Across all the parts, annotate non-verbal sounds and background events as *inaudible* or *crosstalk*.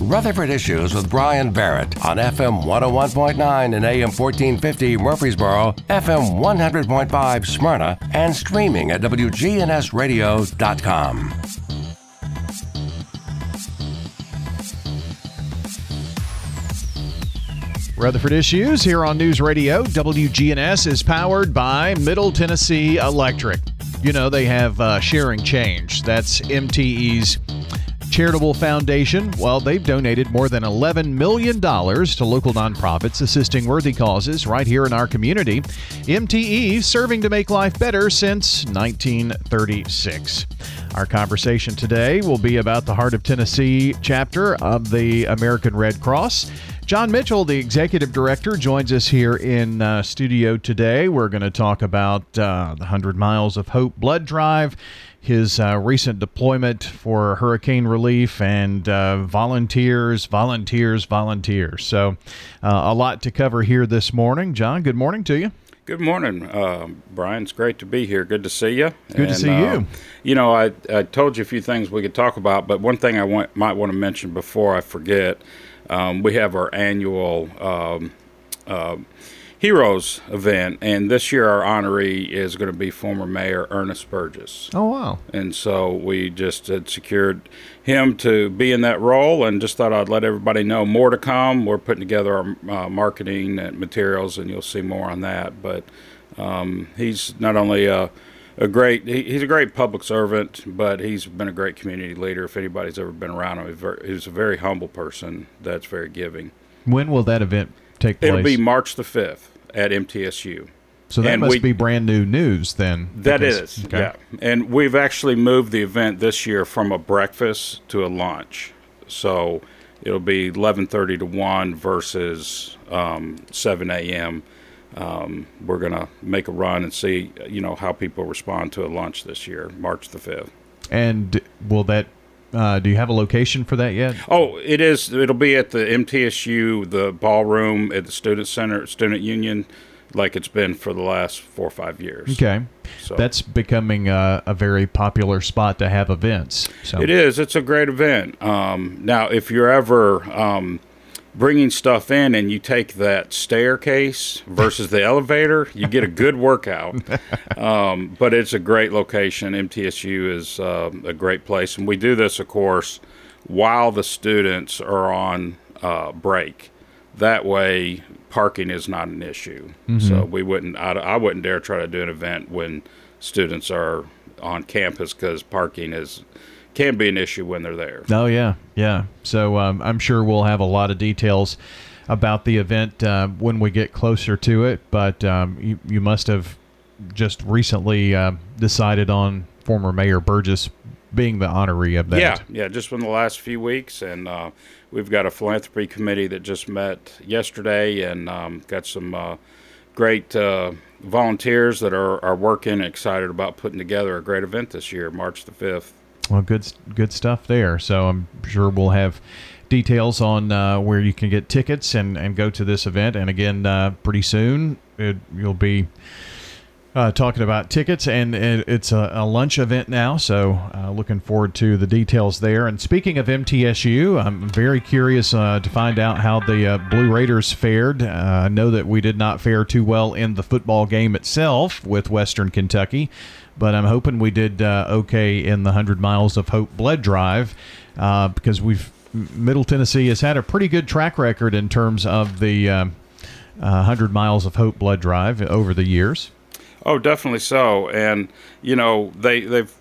Rutherford Issues with Bryan Barrett on FM 101.9 and AM 1450 Murfreesboro, FM 100.5 Smyrna, and streaming at WGNSradio.com. Rutherford Issues here on News Radio. WGNS is powered by Middle Tennessee Electric. You know, they have uh, Sharing Change. That's MTE's charitable foundation. Well, they've donated more than $11 million to local nonprofits assisting worthy causes right here in our community. MTE serving to make life better since 1936. Our conversation today will be about the Heart of Tennessee chapter of the American Red Cross. John Mitchell, the executive director, joins us here in uh, studio today. We're going to talk about uh, the 100 Miles of Hope blood drive, his uh, recent deployment for hurricane relief, and uh, volunteers, volunteers, volunteers. So, uh, a lot to cover here this morning. John, good morning to you. Good morning, uh, Bryan. It's great to be here. Good to see you. Good and, to see you. You know, I, I told you a few things we could talk about, but one thing I want, might want to mention before I forget um, we have our annual um, uh, Heroes event, and this year our honoree is going to be former Mayor Ernest Burgess. Oh, wow. And so we just had secured him to be in that role and just thought I'd let everybody know more to come. We're putting together our uh, marketing and materials, and you'll see more on that. But um, he's not only a a great he, he's a great public servant, but he's been a great community leader. If anybody's ever been around him, he's, very, he's a very humble person that's very giving. When will that event take place? It'll be March the fifth at MTSU. So that and must we, be brand new news then. That because, is, okay. yeah. And we've actually moved the event this year from a breakfast to a lunch. So it'll be 11:30 to 1 versus um, 7 a.m. Um, we're going to make a run and see, you know, how people respond to a lunch this year, March the 5th. And will that uh, do you have a location for that yet? Oh, it is. It'll be at the MTSU, the ballroom at the Student Center, Student Union, like it's been for the last four or five years. Okay, so that's becoming a, a very popular spot to have events. So it is. It's a great event. Um, now, if you're ever um, bringing stuff in and you take that staircase versus the elevator, you get a good workout. *laughs* Um, but it's a great location. MTSU is uh, a great place. And we do this, of course, while the students are on uh, break. That way, parking is not an issue. Mm-hmm. So we wouldn't, I, I wouldn't dare try to do an event when students are on campus because parking is can be an issue when they're there. Oh yeah, yeah. So um, I'm sure we'll have a lot of details about the event uh, when we get closer to it. But um, you, you must have just recently uh, decided on former Mayor Burgess being the honoree of that. Yeah, yeah, just in the last few weeks, and uh, we've got a philanthropy committee that just met yesterday and um, got some uh, great uh, volunteers that are, are working excited about putting together a great event this year, March the 5th. Well, good good stuff there. So I'm sure we'll have details on uh, where you can get tickets and, and go to this event. And again, uh, pretty soon it, you'll be uh, talking about tickets, and it, it's a, a, lunch event now. So uh, looking forward to the details there. And speaking of MTSU, I'm very curious uh, to find out how the uh, Blue Raiders fared. I know that we did not fare too well in the football game itself with Western Kentucky but I'm hoping we did uh, okay in the 100 Miles of Hope blood drive uh, because we've Middle Tennessee has had a pretty good track record in terms of the uh, 100 Miles of Hope blood drive over the years. Oh, definitely so. And you know they they've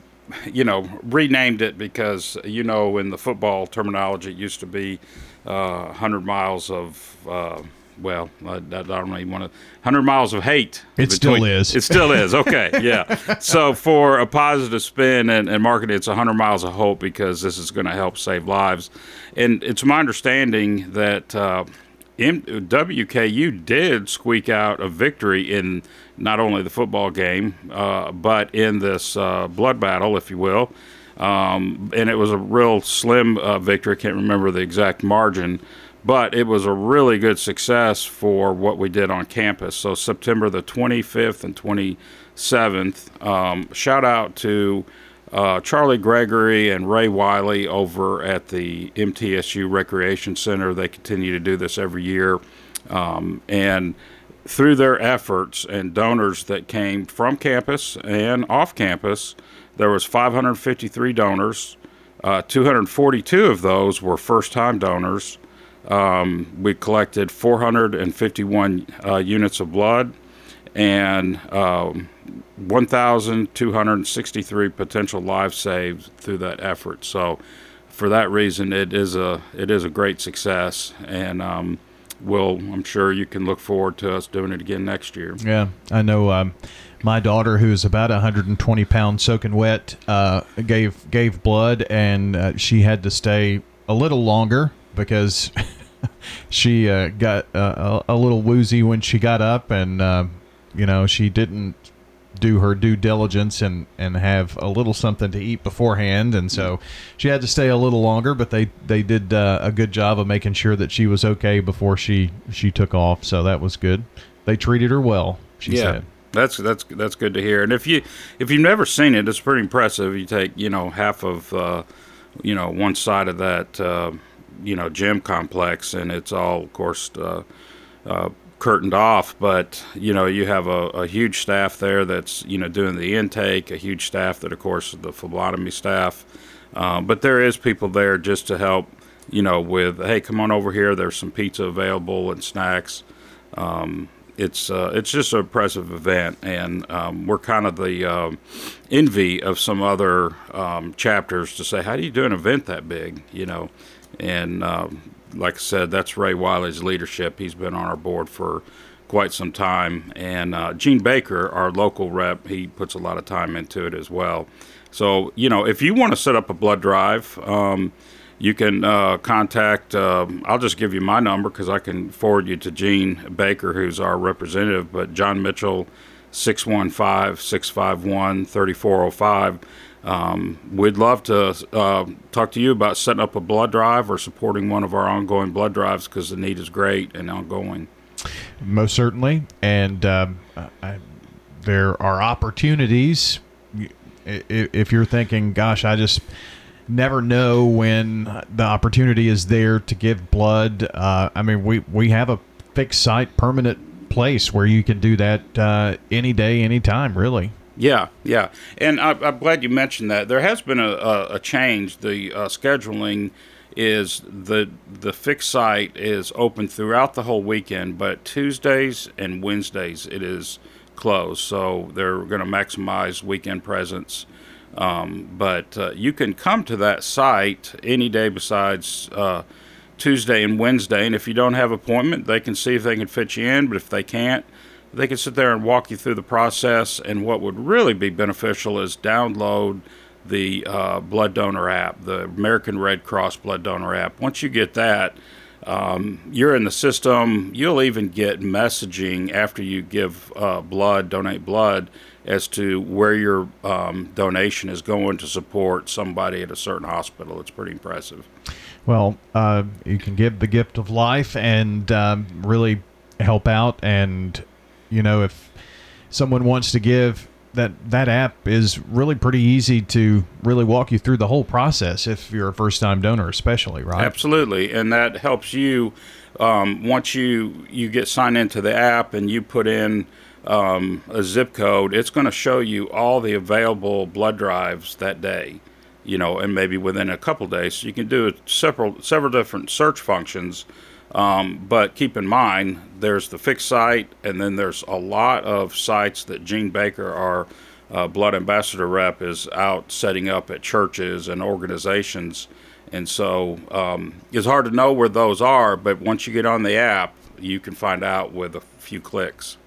you know renamed it because you know in the football terminology it used to be 100 uh, miles of uh, well, I, I don't even want to. Hundred miles of hate. It between, still is. It still is. Okay, yeah. *laughs* so for a positive spin and, and marketing, it's hundred miles of hope because this is going to help save lives. And it's my understanding that uh, M- WKU did squeak out a victory in not only the football game, uh, but in this uh, blood battle, if you will. Um, and it was a real slim uh, victory. I can't remember the exact margin but it was a really good success for what we did on campus. So September the 25th and 27th. Um, shout out to uh, Charlie Gregory and Ray Wiley over at the MTSU Recreation Center. They continue to do this every year. Um, and through their efforts and donors that came from campus and off campus, there was 553 donors. Uh, 242 of those were first-time donors. Um, we collected 451 uh, units of blood and um, 1,263 potential lives saved through that effort. So, for that reason, it is a it is a great success, and um, we'll I'm sure you can look forward to us doing it again next year. Yeah, I know. Um, my daughter, who's about 120 pounds soaking wet, uh, gave gave blood, and uh, she had to stay a little longer because *laughs* she uh, got uh, a, little woozy when she got up, and uh, you know she didn't do her due diligence and and have a little something to eat beforehand and so she had to stay a little longer but they they did uh, a good job of making sure that she was okay before she she took off so that was good they treated her well she yeah. said That's that's that's good to hear. And if you if you've never seen it, it's pretty impressive. You take you know half of uh, you know one side of that uh, you know gym complex, and it's all of course uh, uh, curtained off. But you know you have a, a huge staff there that's you know doing the intake, a huge staff that of course the phlebotomy staff. Um, but there is people there just to help you know with hey come on over here. There's some pizza available and snacks. Um, it's uh, it's just an impressive event, and um, we're kind of the um envy of some other um, chapters to say, how do you do an event that big, you know? And um, like I said, that's Ray Wiley's leadership. He's been on our board for quite some time, and uh, Gene Baker, our local rep, he puts a lot of time into it as well. So you know, if you want to set up a blood drive. Um, you can uh, contact, uh, I'll just give you my number because I can forward you to Gene Baker, who's our representative, but John Mitchell, 615 651 3405. Um, we'd love to uh, talk to you about setting up a blood drive or supporting one of our ongoing blood drives because the need is great and ongoing. most certainly. And um, I, there are opportunities. If you're thinking gosh i just never know when the opportunity is there to give blood uh, i mean we, we have a fixed site permanent place where you can do that uh, any day anytime really Yeah, yeah, and I, I'm glad you mentioned that. There has been a, a, a change. The uh, scheduling is the the fixed site is open throughout the whole weekend, but Tuesdays and Wednesdays it is closed. So they're going to maximize weekend presence. Um, but uh, you can come to that site any day besides uh, Tuesday and Wednesday, and if you don't have appointment, they can see if they can fit you in. But if they can't, they can sit there and walk you through the process. And what would really be beneficial is download the uh, blood donor app, the American Red Cross blood donor app. Once you get that, um, you're in the system. You'll even get messaging after you give uh, blood, donate blood, as to where your um, donation is going to support somebody at a certain hospital. It's pretty impressive. Well, uh, you can give the gift of life and um, really help out. And you know, if someone wants to give, that that app is really pretty easy to really walk you through the whole process. If you're a first time donor, especially, right? Absolutely, and that helps you um, once you you get signed into the app and you put in um, a zip code. It's going to show you all the available blood drives that day. You know, and maybe within a couple days, so you can do several several different search functions. Um, but keep in mind, there's the fixed site, and then there's a lot of sites that Gene Baker, our uh, blood ambassador rep, is out setting up at churches and organizations. And so um, it's hard to know where those are, but once you get on the app, you can find out with a few clicks.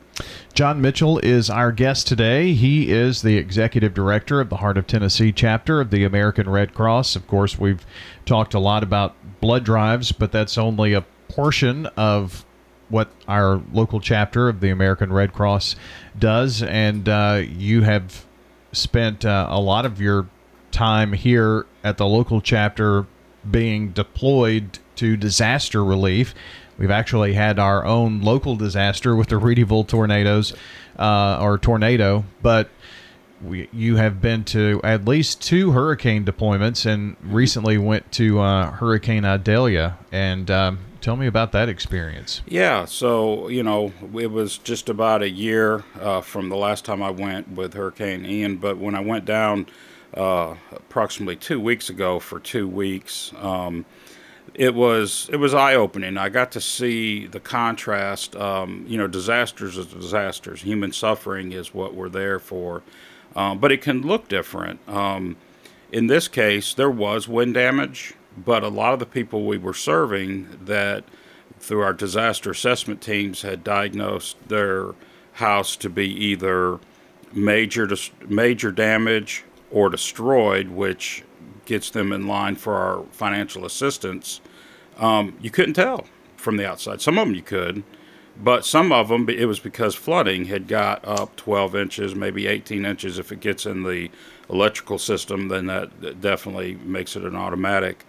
John Mitchell is our guest today. He is the executive director of the Heart of Tennessee chapter of the American Red Cross. Of course, we've talked a lot about blood drives, but that's only a portion of what our local chapter of the American Red Cross does. And uh, you have spent uh, a lot of your time here at the local chapter being deployed to disaster relief. We've actually had our own local disaster with the Readyville tornadoes uh, or tornado, but we, you have been to at least two hurricane deployments and recently went to uh, Hurricane Idalia. And um, tell me about that experience. Yeah, so, you know, it was just about a year uh, from the last time I went with Hurricane Ian. But when I went down uh, approximately two weeks ago for two weeks, um, it was it was eye opening. I got to see the contrast. Um, you know, disasters is disasters. Human suffering is what we're there for, um, but it can look different. Um, in this case, there was wind damage, but a lot of the people we were serving that through our disaster assessment teams had diagnosed their house to be either major major damage or destroyed, which gets them in line for our financial assistance, um, you couldn't tell from the outside. Some of them you could, but some of them it was because flooding had got up 12 inches, maybe 18 inches. If it gets in the electrical system, then that definitely makes it an automatic.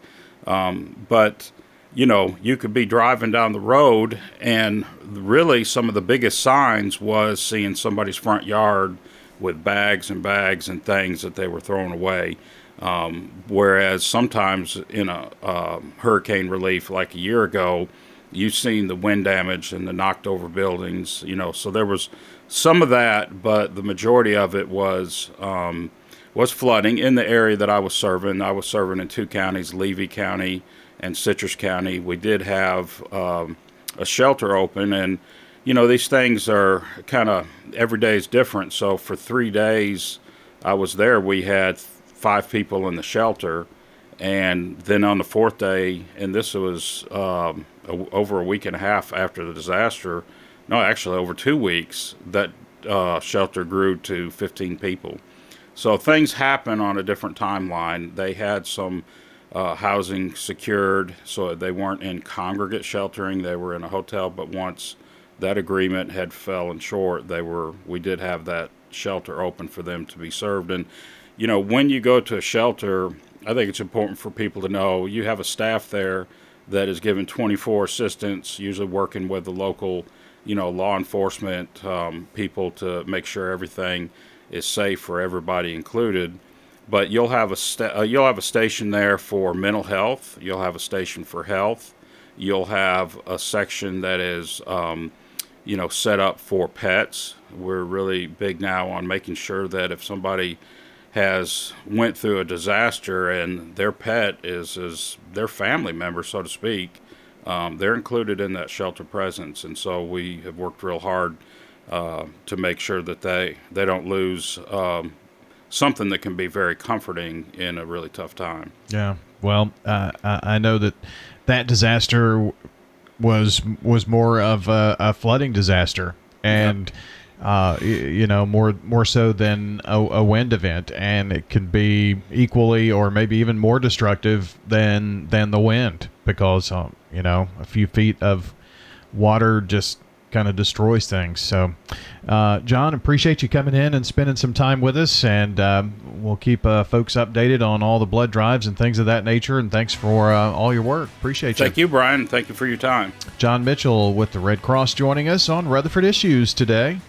Um, but you know, you could be driving down the road, and really some of the biggest signs was seeing somebody's front yard with bags and bags and things that they were throwing away. Um, whereas sometimes in a uh, hurricane relief like a year ago, you've seen the wind damage and the knocked over buildings, you know, so there was some of that, but the majority of it was um, was flooding in the area that I was serving. I was serving in two counties, Levy County and Citrus County. We did have um, a shelter open, and you know these things are kind of every day is different. So for three days I was there, we had five people in the shelter, and then on the fourth day, and this was um, a, over a week and a half after the disaster. No, actually over two weeks. That uh, shelter grew to 15 people. So things happen on a different timeline. They had some uh, housing secured, so they weren't in congregate sheltering. They were in a hotel, but once that agreement had fallen short, they were. We did have that shelter open for them to be served, and you know, when you go to a shelter, I think it's important for people to know you have a staff there that is given 24 assistance, usually working with the local, you know, law enforcement um, people to make sure everything is safe for everybody included. But you'll have a uh, you'll have a station there for mental health. You'll have a station for health. You'll have a section that is, um, you know, set up for pets. We're really big now on making sure that if somebody has went through a disaster and their pet is is their family member, so to speak. Um, they're included in that shelter presence, and so we have worked real hard uh, to make sure that they they don't lose um, something that can be very comforting in a really tough time. Yeah, well, uh, I know that that disaster was was more of a, a flooding disaster, and. Yep uh, you know, more more so than a, a, wind event, and it can be equally or maybe even more destructive than than the wind because um, you know a few feet of water just kind of destroys things. So, uh, John, appreciate you coming in and spending some time with us, and um, we'll keep uh, folks updated on all the blood drives and things of that nature. And thanks for uh, all your work. Appreciate you. Thank you, Bryan. Thank you for your time. John Mitchell with the Red Cross joining us on Rutherford Issues today.